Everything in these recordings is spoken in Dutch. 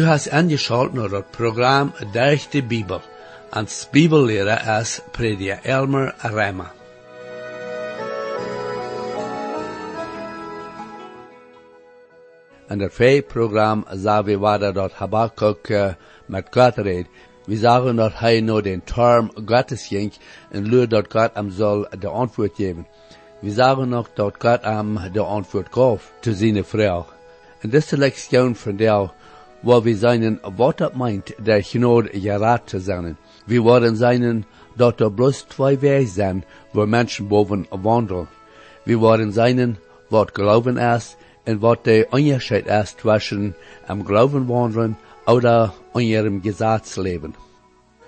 Du hast angeschaltet naar het programma Durch de Bibel. Als Bibellehrer is prediker Elmer Rema. En het vee-programma zagen we waar dat Habakkuk uh, met God. We zagen dat hij den term Gottes ging en leer dat God hem zal de antwoord geven. We zagen nog dat God hem de antwoord gaf te zijn vrouw. En deze lektion vandaag waar we zijn wat dat meint, der genood geraad te zijn. We worden zijn dat er bloos twee wegen zijn, waar mensen boven wandelen. We worden zijn wat geloven is en wat de onderscheid is tussen am geloven wandelen oder an ihrem Gesetzleben.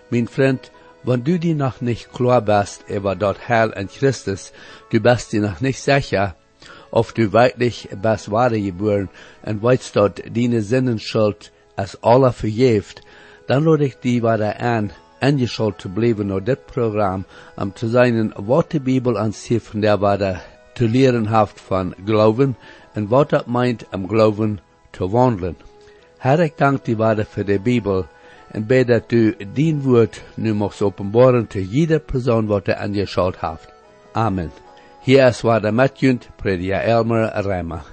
Mein Freund, wenn du dir noch nicht klar bist über dort Heil in Christus, du bist dir noch nicht sicher, ob du wirklich bist wahre geboren und weißt dort deine Sinnenschuld als alle vergeeft, dann lade ich die weiter an, angeschaut zu bleiben auf das Programm, um zu sein, was die Bibel hier von der weiter zu lehren hat von Glauben und was das meint, am Glauben zu wandeln. Herr, ich danke dir weiter für die Bibel und bete, dass du dein Wort nu machst offenbaren zu jeder was du angeschaut hast. Amen. Hier ist weiter Matjund, Prediger Elmer Reimer.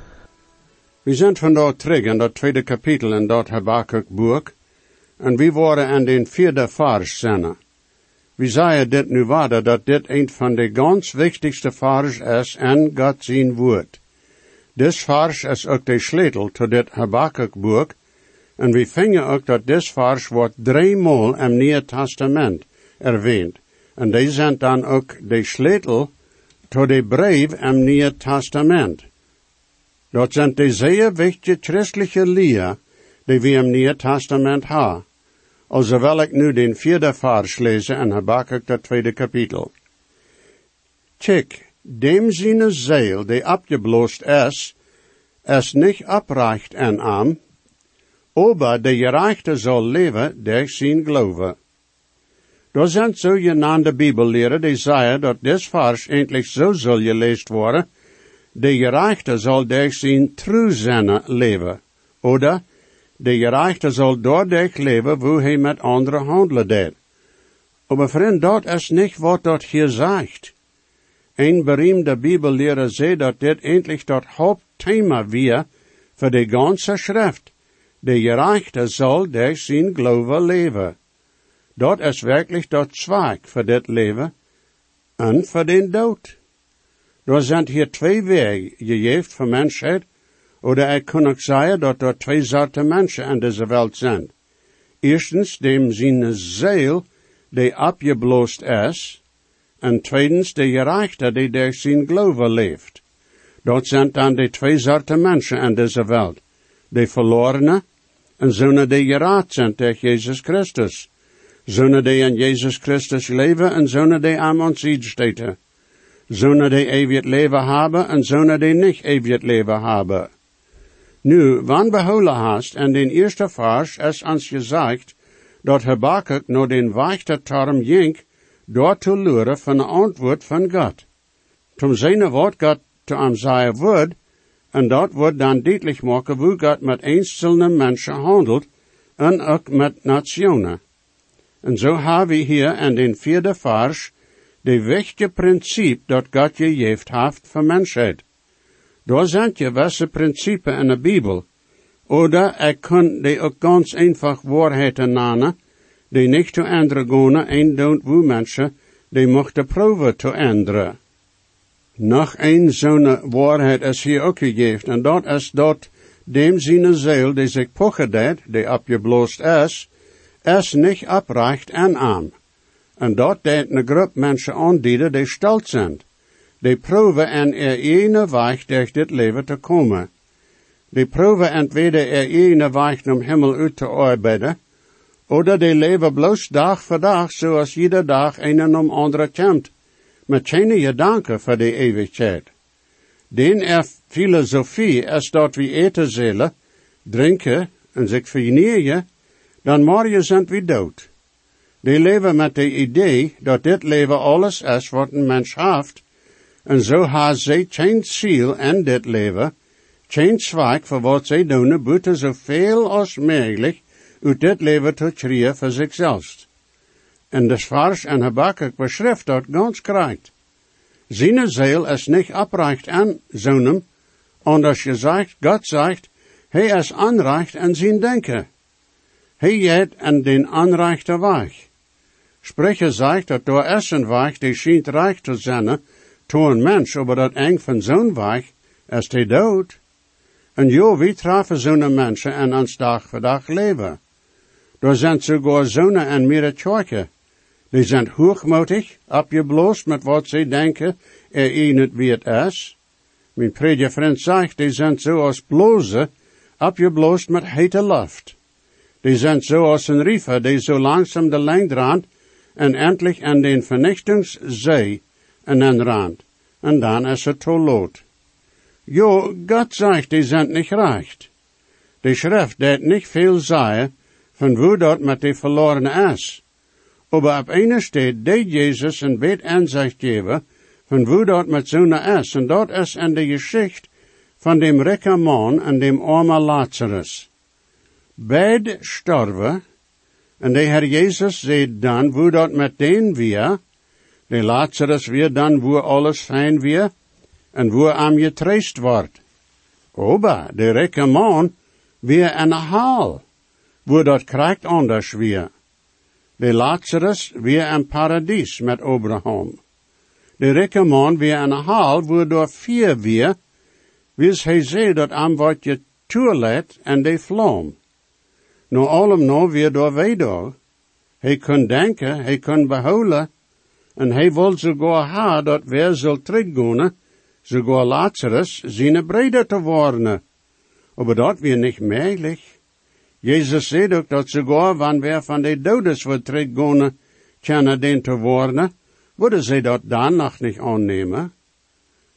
We zijn vandaag terug in dat tweede kapitel in dat Habakkuk-boek, en we worden aan den vierde vers zijn. We zeiden dit nu waarder dat dit een van de ganz wichtigste vers is en God zijn woord. Dit vers is ook de sleutel tot dit Habakkuk-boek, en we vingen ook dat dit vers wordt driemaal im Nieuwe Testament erwähnt. En die zijn dan ook de sleutel tot de im Nieuwe Testament. Dat zijn de zeer wichtige christelijke leer die we im Nieuwe Testament hebben. Also ik nu den vierde vers lezen in Habakkuk dat tweede kapitel. Check, dem seine Seele, die abgeblost is, is nicht abreicht en arm, aber der Gerechte soll leven durch zijn Glaube. Da sind so genannte Bibellehrer, die sagen, dat des vers endlich so soll gelesen worden, de Gerechte soll durch zijn Trüzenne leven. Oder, de Gerechte soll dadurch leven, wo hij met anderen handelen deed. Aber vriend, dat is nicht, wat dat hier sagt. Ein berühmter Bibellehrer sagt, dat dit endlich dat Hauptthema wir für die ganze Schrift. De Gerechte soll durch sein Glaube leven. Dat is wirklich dat Zweig für dit leven en für den Dood. Er sind hier twee wegen gegeven voor mensheid, oder ik kan ook zeggen dat er twee soorten mensen in deze wereld zijn. Eerstens dem zijn ziel, die abgeblost is, en tweedens de gerechte die door zijn geloof leeft. Dat zijn dan de twee soorten mensen in deze wereld. De verlorene en zonen die geraad zijn door Jezus Christus. Zonen die in Jezus Christus leven en zonen die aan ons steten. Zonen die eeuwig leven hebben en zonen die niet eeuwig leven hebben. Nu, wann behouden hast en den eerste vers is ons gezegd, dat Habakkuk naar den weichte term ging, dort te leren van de antwoord van God. Tom zijn woord God te hem zeggen wordt, en dat wordt dan duidelijk maken hoe God met einzelne mensen handelt, en ook met nationen. En zo hebben we hier in den vierde vers de wichtige principe dat God gegeven heeft voor mensheid. Daar zijn gewisse principen in de Bibel. Oder ik kan die ook ganz einfach waarheden nennen, die niet te änderen gaan en doen wo mensen die mochten proeven te änderen. Nog een zo'n waarheid is hier ook gegeven, en dat is dat dem zijn ziel die zich pochen deed, die opgeblost is, is niet oprecht en arm. En dat deed een groep mensen aandienen die stelt zijn. Die proeven en er ene weg durch dit leven te komen. Die proeven entweder er ene weg om Himmel uit te arbeiden, oder die leven bloos dag voor dag zoals jeder dag een om andere komt, met geen gedanken voor de eeuwigheid. Den er filosofie is dat we eten zullen, drinken en zich vernieuwen, dan morgen zijn we dood. Die leven met de idee dat dit leven alles is wat een mens heeft, en zo hebben zij geen ziel in dit leven, geen zwak voor wat zij doen, buiten zoveel als mogelijk uit dit leven te schreeuwen voor zichzelf. En des Vers en Habakkuk beschrift dat ganz krijgt. Zijn ziel is niet abreicht aan zonem, anders je zegt, God zegt, hij is aanreicht en zijn denken. Hij jet en den aanreichte weg. Sprecher zegt dat door essen weg, die schijnt reich te zijn, to een mens, dat eng van zo'n weg, is hij dood. En jo, wie trafen zo'n mensen en ons dag voor dag leven? Daar zijn sogar zonen en meer tjorke. Die zijn hoogmoedig, opgeblost met wat ze denken, er niet wie het is. Mijn prediger vriend zegt, die zijn zoals blozen, opgeblost met hete lucht. Die zijn zoals een riefer, die zo langzaam de lengte raadt, en endlich aan den vernichtingszee en dan raadt. En dan is het te lood. Jo, Gott zegt, die zijn niet recht. De schrift deed niet veel zeggen, van wo dat met de verloren is. Aber op ene steed deed Jezus een beet aanzicht geven, van wo dat met zo'n is, en dat is in de geschicht van dem rijke man en dem arme Lazarus. Beide sterven, en de Heer Jezus zei dan, wo dat met den weer, de Lazarus weer dan, wo alles fijn weer, en wo am getrest wordt. Ober, de rijke man, weer een haal, wo dat krijgt anders weer. De Lazarus weer een paradies met Abraham. De rijke man weer een haal, wo door vier weer, wis hij zei dat am wat je toelet en de vlam. Nou allem nou weer door wedo. Hij kon denken, hij kon behouden, en hij wil sogar ha dat weer zal teruggaan, sogar Lazarus zijn breder te worden. Aber dat weer niet mogelijk. Jezus zei ook dat sogar wanneer weer van de dodes wordt teruggaan, kennen den te worden, worden ze dat dan nog niet aannemen.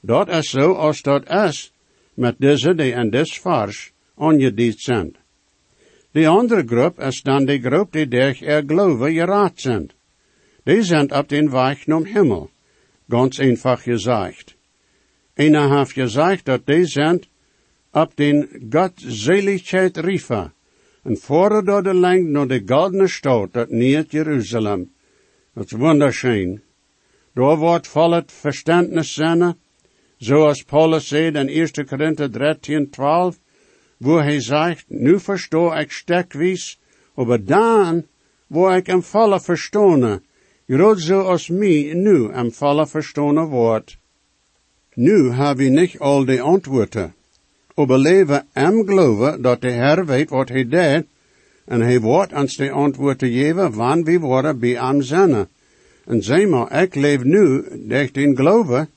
Dat is zo als dat is, met deze die en des vers ongediend zijn. De andere groep is dan de groep die durch er geloven geraad zijn. Die zijn op den weg naar Himmel, ganz einfach gezegd. Einer heeft gezegd dat die zijn op den Gottseligkeit riefen, en voeren door de lengte naar de goldene stad, dat niet Jeruzalem. Dat is wunderschön. Daar wordt vol het verständnis zijn, zoals Paulus zei in 1 Korinther 13, 12, wo hij zegt, nu verstoor ik stekwies, aber dan, wo ik hem volle verstonen, groot zoals mij nu hem volle verstonen wordt. Nu heb ik niet al de antwoorden, aber leven hem geloven dat de Heer weet wat hij deed, en hij wordt ons de antwoorden geven, wanneer we worden bij hem zijn. En zeg maar, ik leef nu, durch den geloven,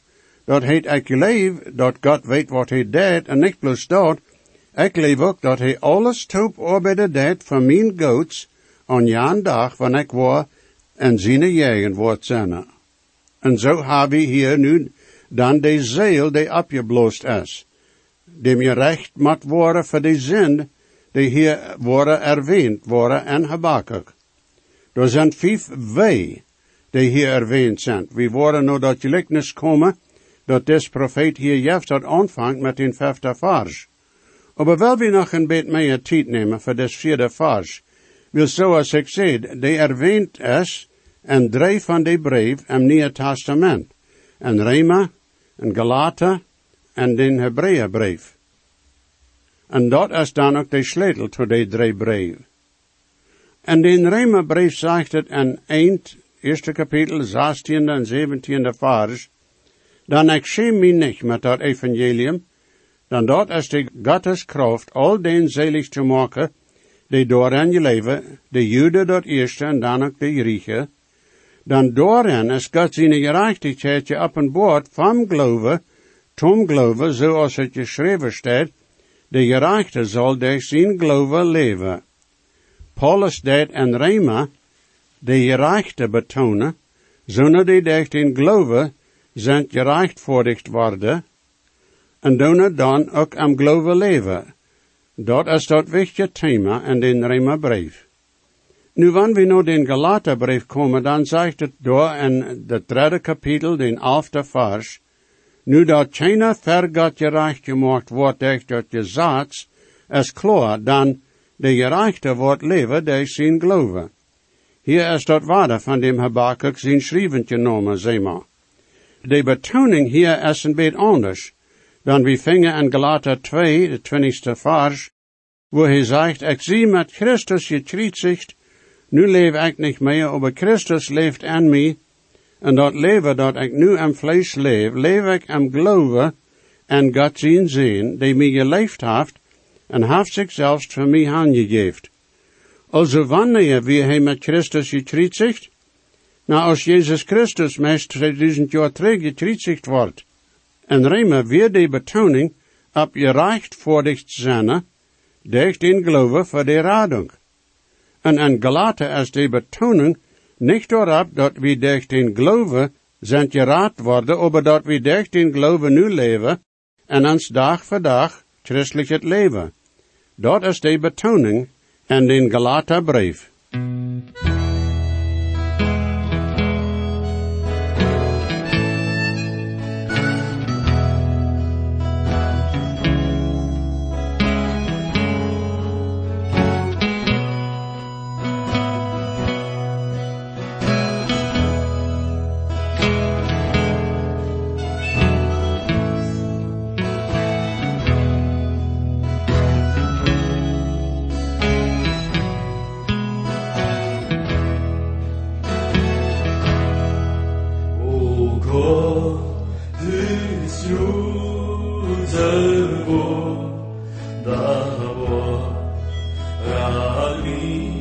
dat heet ik leef, dat God weet wat hij deed, en niet plus dat, ik leef ook dat hij alles toep arbeide deed van mijn goods, aan jan dag, wanneer ik was, en zijn jegen wordt zijn. En zo heb hier nu dan de zeel die opgeblost is, dem je recht moet worden voor de zin, die hier worden erwähnt worden en Habakkuk. Er zijn vijf wij, die hier erwähnt zijn. We worden nu dat gelijkenis komen, dat des profeet hier juist dat aanvangt met den vijfde vers. Aber wel we nog een beetje meer tijd nemen voor des vierde vers, wil zoals ik zei, de erwähnt is, en drie van de brief im Nieuwe Testament, en Rema, en Galater, en den Hebreeënbrief. En dat is dan ook de sleutel tot de drie brief. En den Rema-brief zegt het in eind, eerste kapitel, 16 en 17 vers, dan ik schäm mich nicht met dat evangelium, dan dat is de Gottes kracht al den selig te maken, die je leven, de Joden dat eerste en dan ook de Griechen, dan doorin is God zijn gerechtigheid je op een boord van geloven, tom geloven, zoals het geschreven staat, de gerechte zal door zijn geloven leven. Paulus deed en Rema, de gerechte betonen, zonder die durch den geloven zijn gerechtvaardigd worden, en doen dan ook am geloven leven. Dat is dat wichtige thema in den Rema-brief. Nu, wanneer we naar den Galaterbrief komen, dan zegt het door in het derde kapitel, den elfde vers, nu dat keiner vergat gerecht gemaakt wordt durch dat Gesetz, is klar, dan de gerechte wordt leven de zijn geloven. Hier is dat waarde van dem Habakkuk zijn schrijventje genomen, zeg maar. De betoning hier is een beetje anders dan we vingen in Galater 2, de twintigste vers, wo hij zegt, ik zie met Christus gekruisigd, nu leef ik niet meer, maar Christus leeft in mij, en dat leven dat ik nu in vlees leef, leef ik in geloven en God zien zien, die mij geleefd heeft, en heeft zichzelf voor mij aangegeven. Also wanneer wie hij met Christus gekruisigd? Nou, als Jezus Christus meest 2000 jaar terug gekruisigd wordt, en rema weer de betoning op je recht voor dich zijn, dicht in geloven voor de radung. En in Galaten is de betoning niet erop dat we dicht in geloven zijn geraad worden, maar dat we dicht in geloven nu leven en ons dag voor dag christelijk het leven. Dat is de betoning in de Galater brief. sırbu daha bu Rabbi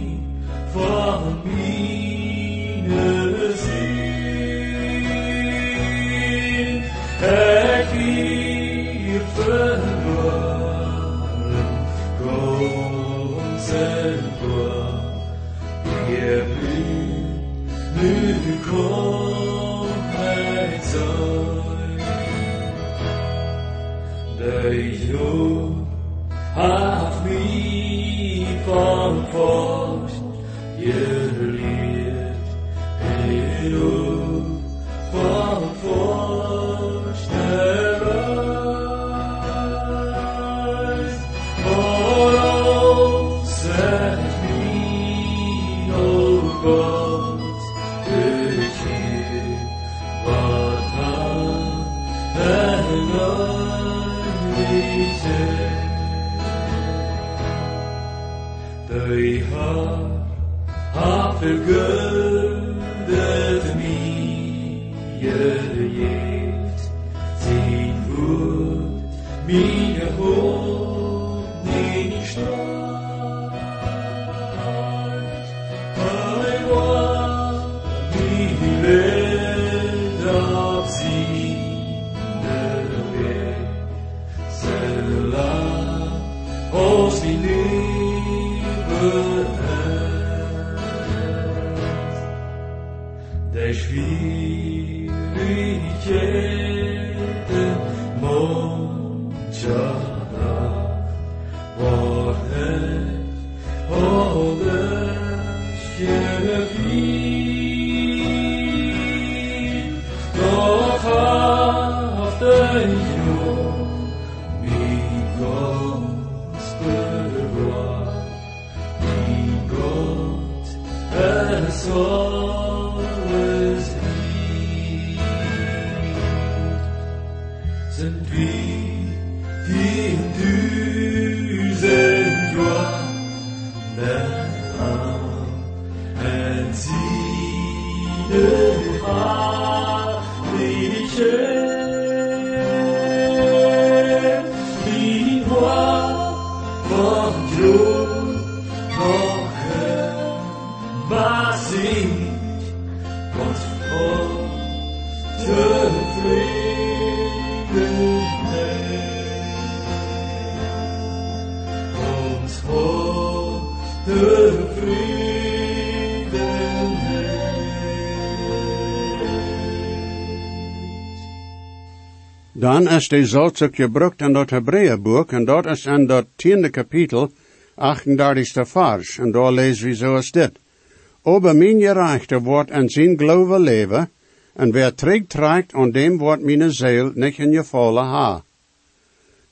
Doch haft ein Jo Dan is de zoolstuk gebruikt in dat Hebreeënboek, en dat is in dat tiende kapitel, 38ste vers, en daar lezen we zoals dit. Ober mijn gerechte wordt en zijn geloven leven, en wer trägt tragt aan dem wordt mijn ziel niet in volle ha.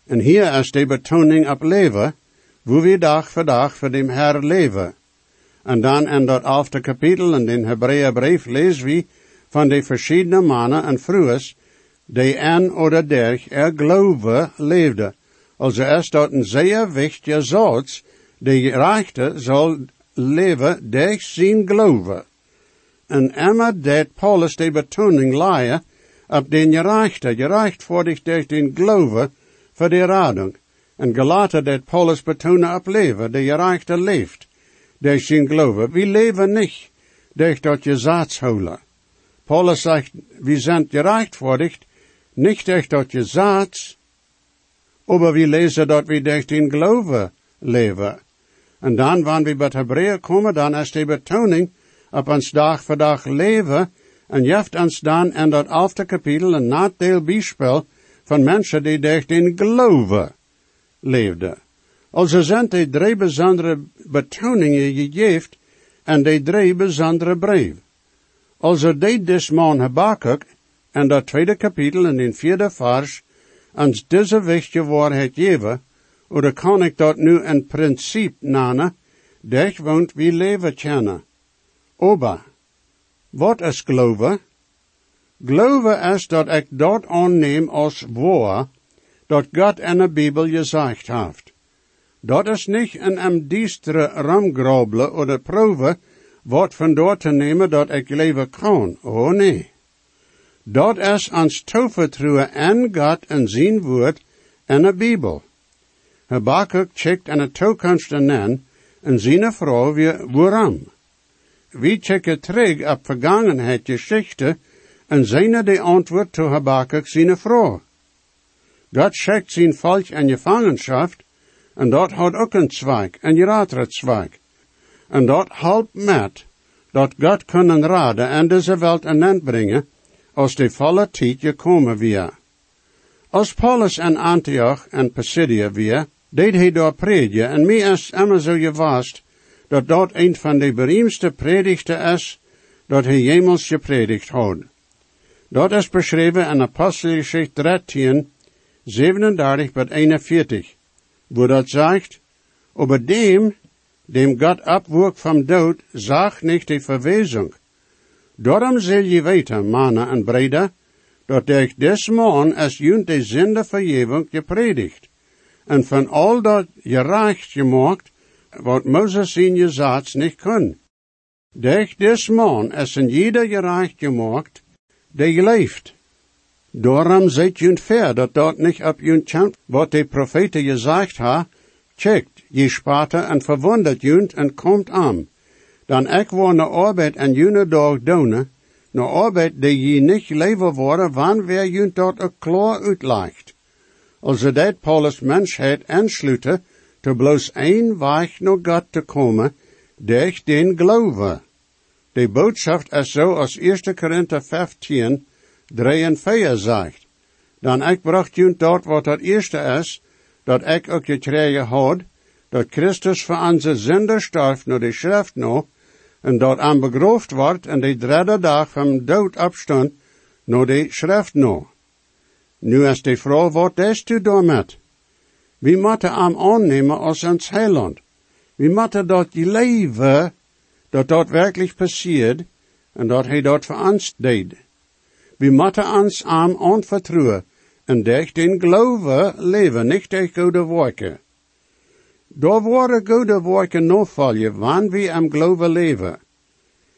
En hier is de betoning op leven, wo wir dag voor dag voor dem Herr leven. En dan in dat elfde kapitel in den Hebreeënbrief lezen we van de verschillende mannen en vrouwen die en oder derg er geloven leefde. Also is dat een zeer wichtige zaak, de rechte zal leven durch zijn geloven. En immer dat Paulus de betoning laie op den gerechte, gerecht voor dich den geloven voor de radung. En gelaten dat Paulus betonen op leven, de gerechte leeft durch zijn geloven. We leven niet durch dat je zaadsholen. Paulus zegt, we zijn gerechtvaardigd, nicht durch dat je zaad, aber we lezen dat we durch den geloven leven. En dan, wanneer we bij het Hebreeën komen, dan is de betoning op ons dag voor dag leven, en jeft ons dan in dat elfde kapitel een nadeel van mensen die durch den geloven leefden. Also zijn die drie bijzondere betoningen gegeven en die drie bijzondere brief. Also deed des man Habakkuk en dat tweede kapitel in den vierde vers ons deze wichtige waarheid geven, oder kan ik dat nu in principe nennen, dat woont wie leven kennen. Oba, wat is geloven? Geloven is dat ik dat aanneem als waar, dat God in de Bibel gezegd heeft. Dat is niet een am diestere ramgrobelen oder proeven, wat van door te nemen dat ik leven kan. Oh nee. Dat is ons toevertrouwen en God en zijn woord en de Bibel. Habakkuk checkt aan de toekomst en en zijn vrouw weer waarom. Wie checken terug op vergangenheid geschichte en zijn de antwoord to Habakkuk zijn vrouw. God checkt zijn volk in gevangenschap en dat had ook een zweig, een zweig. En dat helpt met dat God kunnen raden en deze welt een end brengen, als de volle tijd gekomen weer. Als Paulus en Antioch en Pisidia weer, deed hij door predje, en mij is immer zo gewast, dat dat een van de beroemdste predigten is, dat hij jemals gepredikt had. Dat is beschreven in Apostelgeschichte 13, 37 tot 41, wo dat zegt, over dem, dem Gott abwurk vom dood, zag nicht die verwezing. Daarom zul je weten, mannen en breder, dat durch des man es junt de zinde vergeving gepredigt, en van al dat gerecht gemaakt, wat Moses in je zaats niet kon. Durch des man es in jeder gerecht gemaakt, die leeft. Daarom zijt junt ver dat dat niet op junt chant, wat de profeten gezegd ha, checkt, je sparte en verwondert junt en komt aan. Dan ek word na arbeid en june dag doen, na arbeid die je niet leven worden, wanneer junt dat een klaar uitlegt. Also dat Paulus mensheid ansluiten, te bloos één weg naar God te komen, durch den geloven. De boodschap is zo als 1 Korinther 15, 3 en 4 zegt. Dan ik bracht junt dat wat het eerste is, dat ik ook gekregen had, dat Christus voor onze zinde starf naar de schrift no, en aan begroofd wordt en de derde dag van dood opstond naar de schrift no. Nu is de vrouw wat is tu daarmet. We moeten hem aannemen als ons heiland. We moeten dat leven, dat dat werkelijk passiert, en dat hij dat voor ons deed. We moeten ons aan aanvertrouwen, en durch den geloven leven, niet durch goede werken. Door worden goede werken novallen, wanneer we am geloven leven.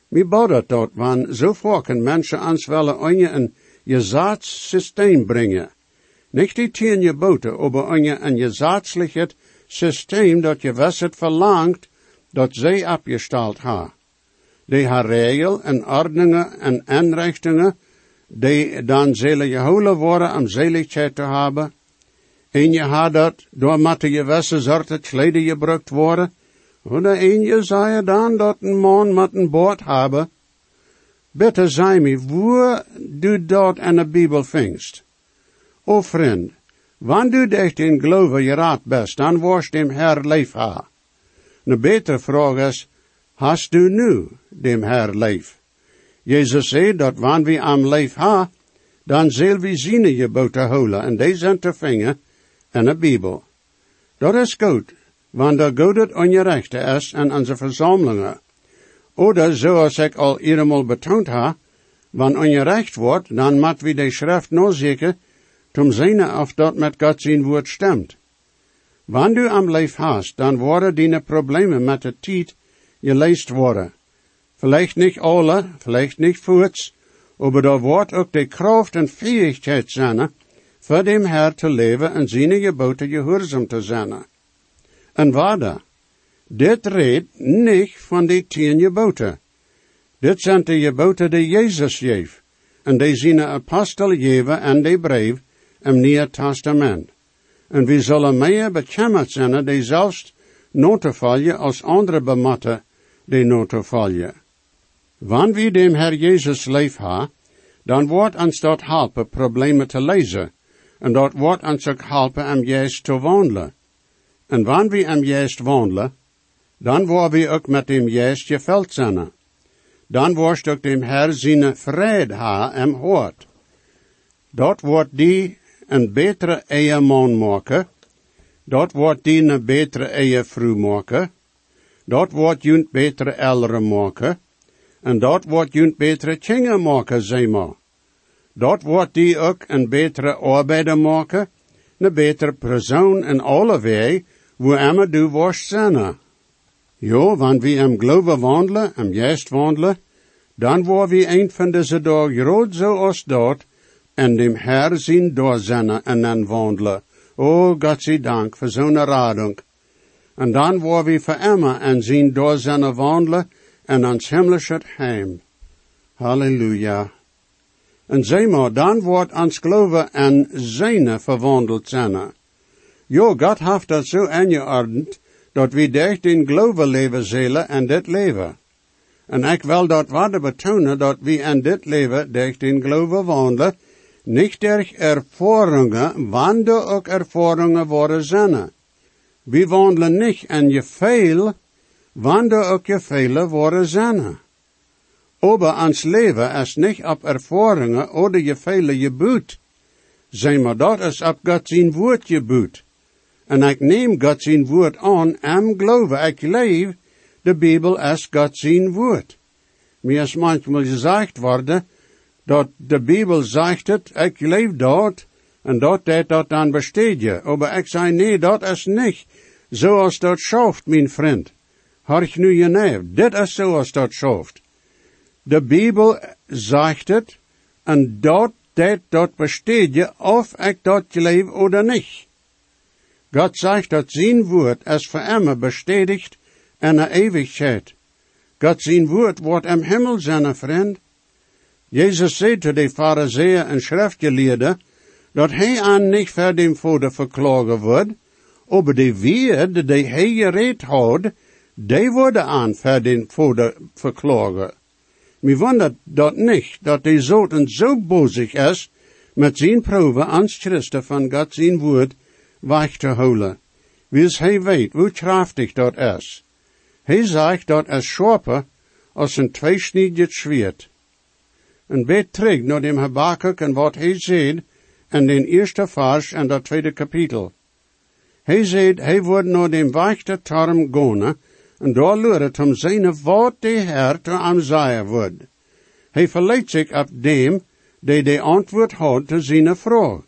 Mi bodet dat, wanneer zo vaak mensen ons willen onje een systeem brengen. Nicht die tien je boten, aber onje een gezaatsliches systeem dat je wisset verlangt, dat zij abgestalt ha. Die ha regel en ordningen en inrichtingen, die dan zullen gehouden worden om zeligheid te hebben. En je dat, door matte je wisse soorten kleden gebruikt worden. Oder een je zei dan dat een man met een boord hebben. Bitte zei me, wo du dat in de Bibel vingst. O vriend, wanneer du dich in geloven je raad best, dan worst dem Herr leef ha. Een betere vraag is, hast du nu dem Herr leef? Jezus zei dat wanneer we am leef ha, dan zullen we zien boten holen en deze zijn te vingen in de Bibel. Dat is goed, wanneer God het ongerechte is in onze verzamelingen. Oder zoals ik al eenmaal betoond ha, wanneer ongerecht wordt, dan moet we de schrift zeker, tom zien of dat met God zijn woord stemt. Wanneer du am leef hast, dan worden die problemen met de tijd geleest worden. Vielleicht nicht alle, vielleicht nicht voorts, aber da wordt ook de kracht en fähigkeit zijn, voor dem Herr te leven en zijn geboten gehoorzaam te zijn. En waarde, dit redt niet van die tien geboten. Dit zijn de geboten die Jezus geeft, en die zijn apostel geven en de brief im Nieuwe Testament. En we zullen meer bekemmerd zijn die zelfs notevallen als andere bematten die notevallen. Wanneer we dem Herr Jezus leef ha, dan wordt ons dat helpen problemen te lezen, en dat wordt ons ook helpen om juist te wandelen. En wanneer we om juist wandelen, dan worden we ook met dem juist geveld zijn. Dan wordt ook dem Herr zijn vrede ha en hoort. Dat wordt die een betere eieman maken, dat wordt die een betere eiervrouw maken, dat wordt junt betere eldere maken, en dat wordt junt betere kinderen maken, zeg maar. Dat wordt die ook een betere arbeider maken, een betere persoon in alle wij, wo immer du worst zijn. Jo, wanneer we im geloven wandelen, im juist wandelen, dan wordt we een van deze dag zo als dat, en dem Herr zijn doorzennen en dan wandelen. O, God zij dank voor zo'n radung. En dan worden we voor immer en zien doorzennen wandelen en ons himmlische heim. Halleluja. En zeg maar, dan wordt ons geloven en zijne verwandeld zijn. Jo, God heeft dat zo aangeordend, dat we dicht in geloven leven zullen en dit leven. En ik wil dat waarde betonen dat we in dit leven dicht in geloven wandelen, niet durch ervaringen, wanneer ook ervaringen worden zijn. We wandelen niet in je veel, wanneer ook je vele worden zijn. Aber ans leven is niet op ervaringen oder je boet. Zeg maar, dat is op God zijn woord je boet. En ik neem God zijn woord aan en geloven. Ik leef, de Bijbel is God zijn woord. Mir is manchmal gezegd worden, dat de Bijbel zegt het, ik leef dat, en dat deed dat dan besteed je. Maar ik zei, nee, dat is niet zoals dat schaft, mijn vriend. Hark nu je neef, dit is zoals dat schaft. De Bijbel zegt het, en dat deed dat besteed je, of ik dat leef oder niet. God zegt dat zijn woord is voor immer bestätigt en een eeuwigheid. God zijn woord wordt im Himmel zijn vriend. Jezus zei te de fariseeën en schriftgeleerden, dat hij aan niet voor dem vader verklagen wordt, aber de woorden die hij gereed houdt, die worden aan voor den vader verklagen. Mi wundert dat niet, dat de zoten zo bozig is, met zijn proeven ans Christen van God zijn woord weg te houden. Wie hij weet hoe krachtig dat is. Hij zegt dat is scherper als een tweesniedig zwaard en bet terug naar dem Habakkuk en wat hij zei in den eerste vers en dat tweede kapitel. Hij zei, hij wordt naar dem weichte term gaan, en daar luret om zijn wat de Herr te zeggen wordt. Hij verleidt zich op dem, die de antwoord had te zijn vraag.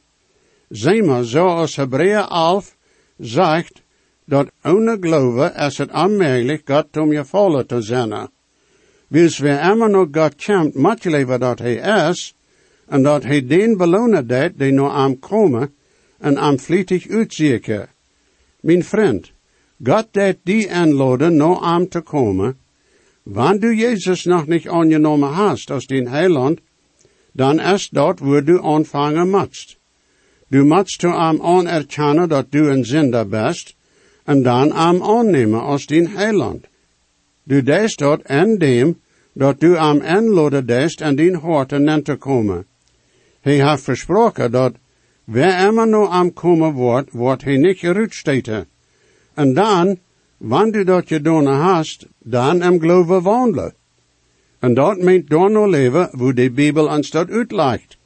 Zeg maar, zoals Hebreeën 11 zegt, dat ohne geloven is het onmogelijk God om je vallen te zijn. Wils we immer nog God kent, matje dat hij is, en dat hij den belonen deed die nog aan komen, en aan vlietig uitzieken. Mijn vriend, God deed die aanladen nog aan te komen, wanneer du Jezus nog niet aangenomen hast als den heiland, dan is dat waar du aanvangen must. Du must to am anerkennen dat du een zinder best, en dan am aannemen als den heiland. Du deest dat en dem, dat du am aanlode deest en din horten te komen. Hij heeft versproken dat wer immer nu am komen wordt, wordt hij niet gerutsteten. En dan, wanneer dat je doen hast, dan am geloven wandelen. En dat meent door leven, wo de Bibel ons dat uitlegt.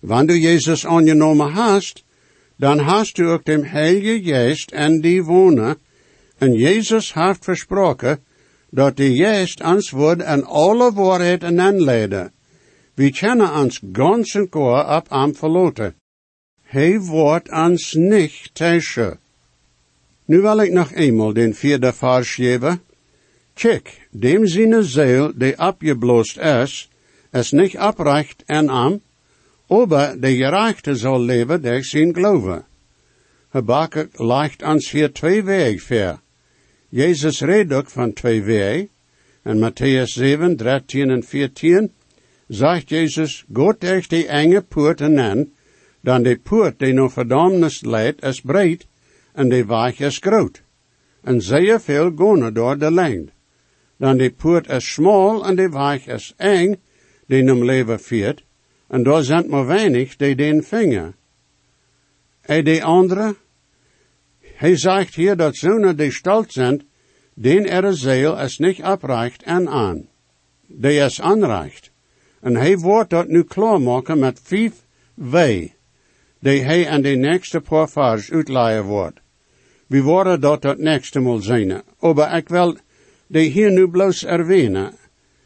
Wanneer Jezus aangenomen hast, dan hast du ook dem Heilige Geest en die wonen En Jezus heeft versproken dat de juist ons wordt en alle waarheid en aanleiden. We kennen ons ganzen koor op am verloten. Hij wordt ons niet tegen. Nu wil ik nog eenmaal den vierde vers geven. Kijk, dem zine Zeel, die abgeblost is, is niet oprecht en am, aber de gerechte zal leven durch zijn geloven. Habakkuk leicht ons hier twee wegen voor. Jezus redt ook van twee wegen. En Matthäus 7, 13 en 14 zegt Jezus, Gott durch die enge poorten aan, dan de poort die nog verdomnis leidt is breed, en de weg is groot. En zeer veel gaan door de lijn. Dan de poort is smal en de weg is eng, die om leven viert, en daar zijn maar weinig die den vingen. En de andere, hij zegt hier dat zonen die stolz zijn, den er zeel is niet opreicht en aan. Die is aanreicht. En hij wordt dat nu klaarmaken met vijf wei, die hij aan de nächste paar vers uitleiden wordt. We worden dat het nächste mal zijn. Maar ik wil die hier nu bloos erwähnen.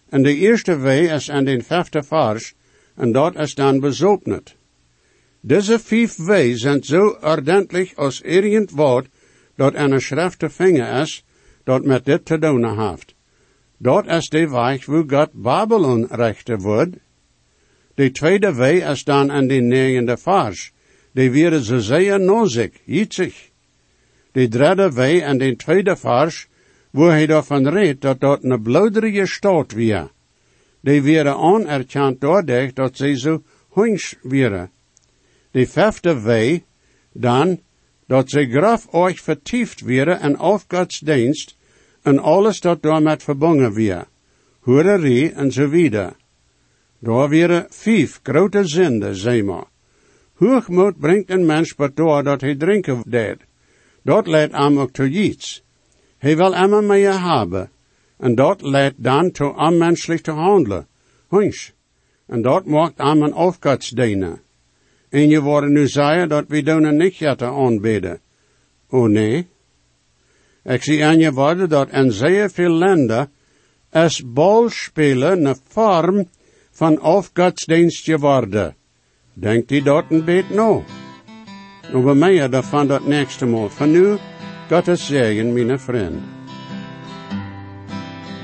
En de eerste wei is aan den vijfde vers, en dat is dan bezopnet. Deze vijf wei zijn zo ordentlich als irgend woord dat een schrift te vinger is, dat met dit te doen heeft. Dat is de weg wo God Babylon rechte wordt. De tweede wei is dan aan de negende vers. Die werden ze zeer nozik, jitzig. De derde wei en de tweede vers, wo hij daarvan redt dat dat een bloederige staat weer. Die werden anerkend doordat dat ze zo hunsch werden. De vijfde wei, dan, dat ze graf euch vertieft werden en auf Gods dienst, en alles dat daarmee verbonden weer, hoererie en zo wieder. Daar werden vijf grote zinden, zeg maar. Hoogmoed brengt een mens door dat hij drinken deed. Dat leidt hem ook tot iets. Hij wil immer meer hebben. En dat leidt dan tot onmenselijk te handelen. Hunch. En dat maakt hem een afgodsdienen. En je worden nu zeggen dat we doen niet jatten aanbidden. Oh nee. Ik zie aan je woorden dat in zeer veel landen is balspelen een vorm van afgodsdienst geworden. Denkt u dat een beetje nou? Nou, bij mij daarvan dat nächste Mal. Van nu, Gottes zegen, mijn vriend.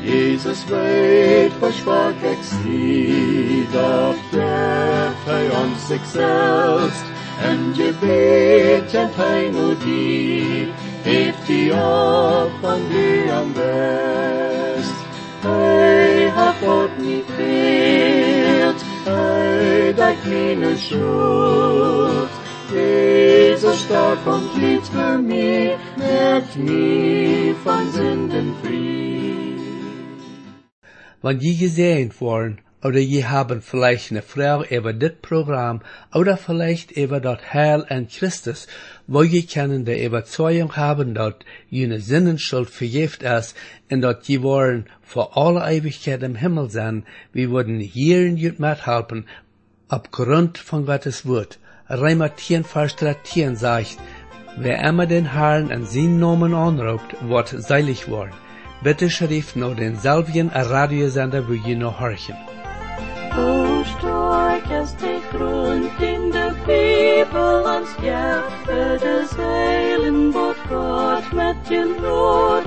Jesus weet, versprach ich doch gärt hij ons sich selbst, en Gebet en hij nur die, heeft die op van die am best. Hij hat Gott niet fehlt, hij deck meine Schuld. Starb und merkt nie von Sünden frei. Wenn je gesehen worden, oder je haben vielleicht eine Frau über das Programm, oder vielleicht über das Heil an Christus, wo je können die Überzeugung haben, dass jene Sinnenschuld vergift ist, und dass je wollen vor aller Ewigkeit im Himmel sein, wir würden hier in jut mithelfen, aufgrund von Gottes Wort. Reimer 10, Vers 13 sagt, wer immer den Herrn an seinen Namen anruft, wird seilig worden. Bitte schrift noch den selben Radiosender, wo je noch horchen. O stark ist die Grund in der Bibel ans Jaffe des Heilen, Gott mit den Not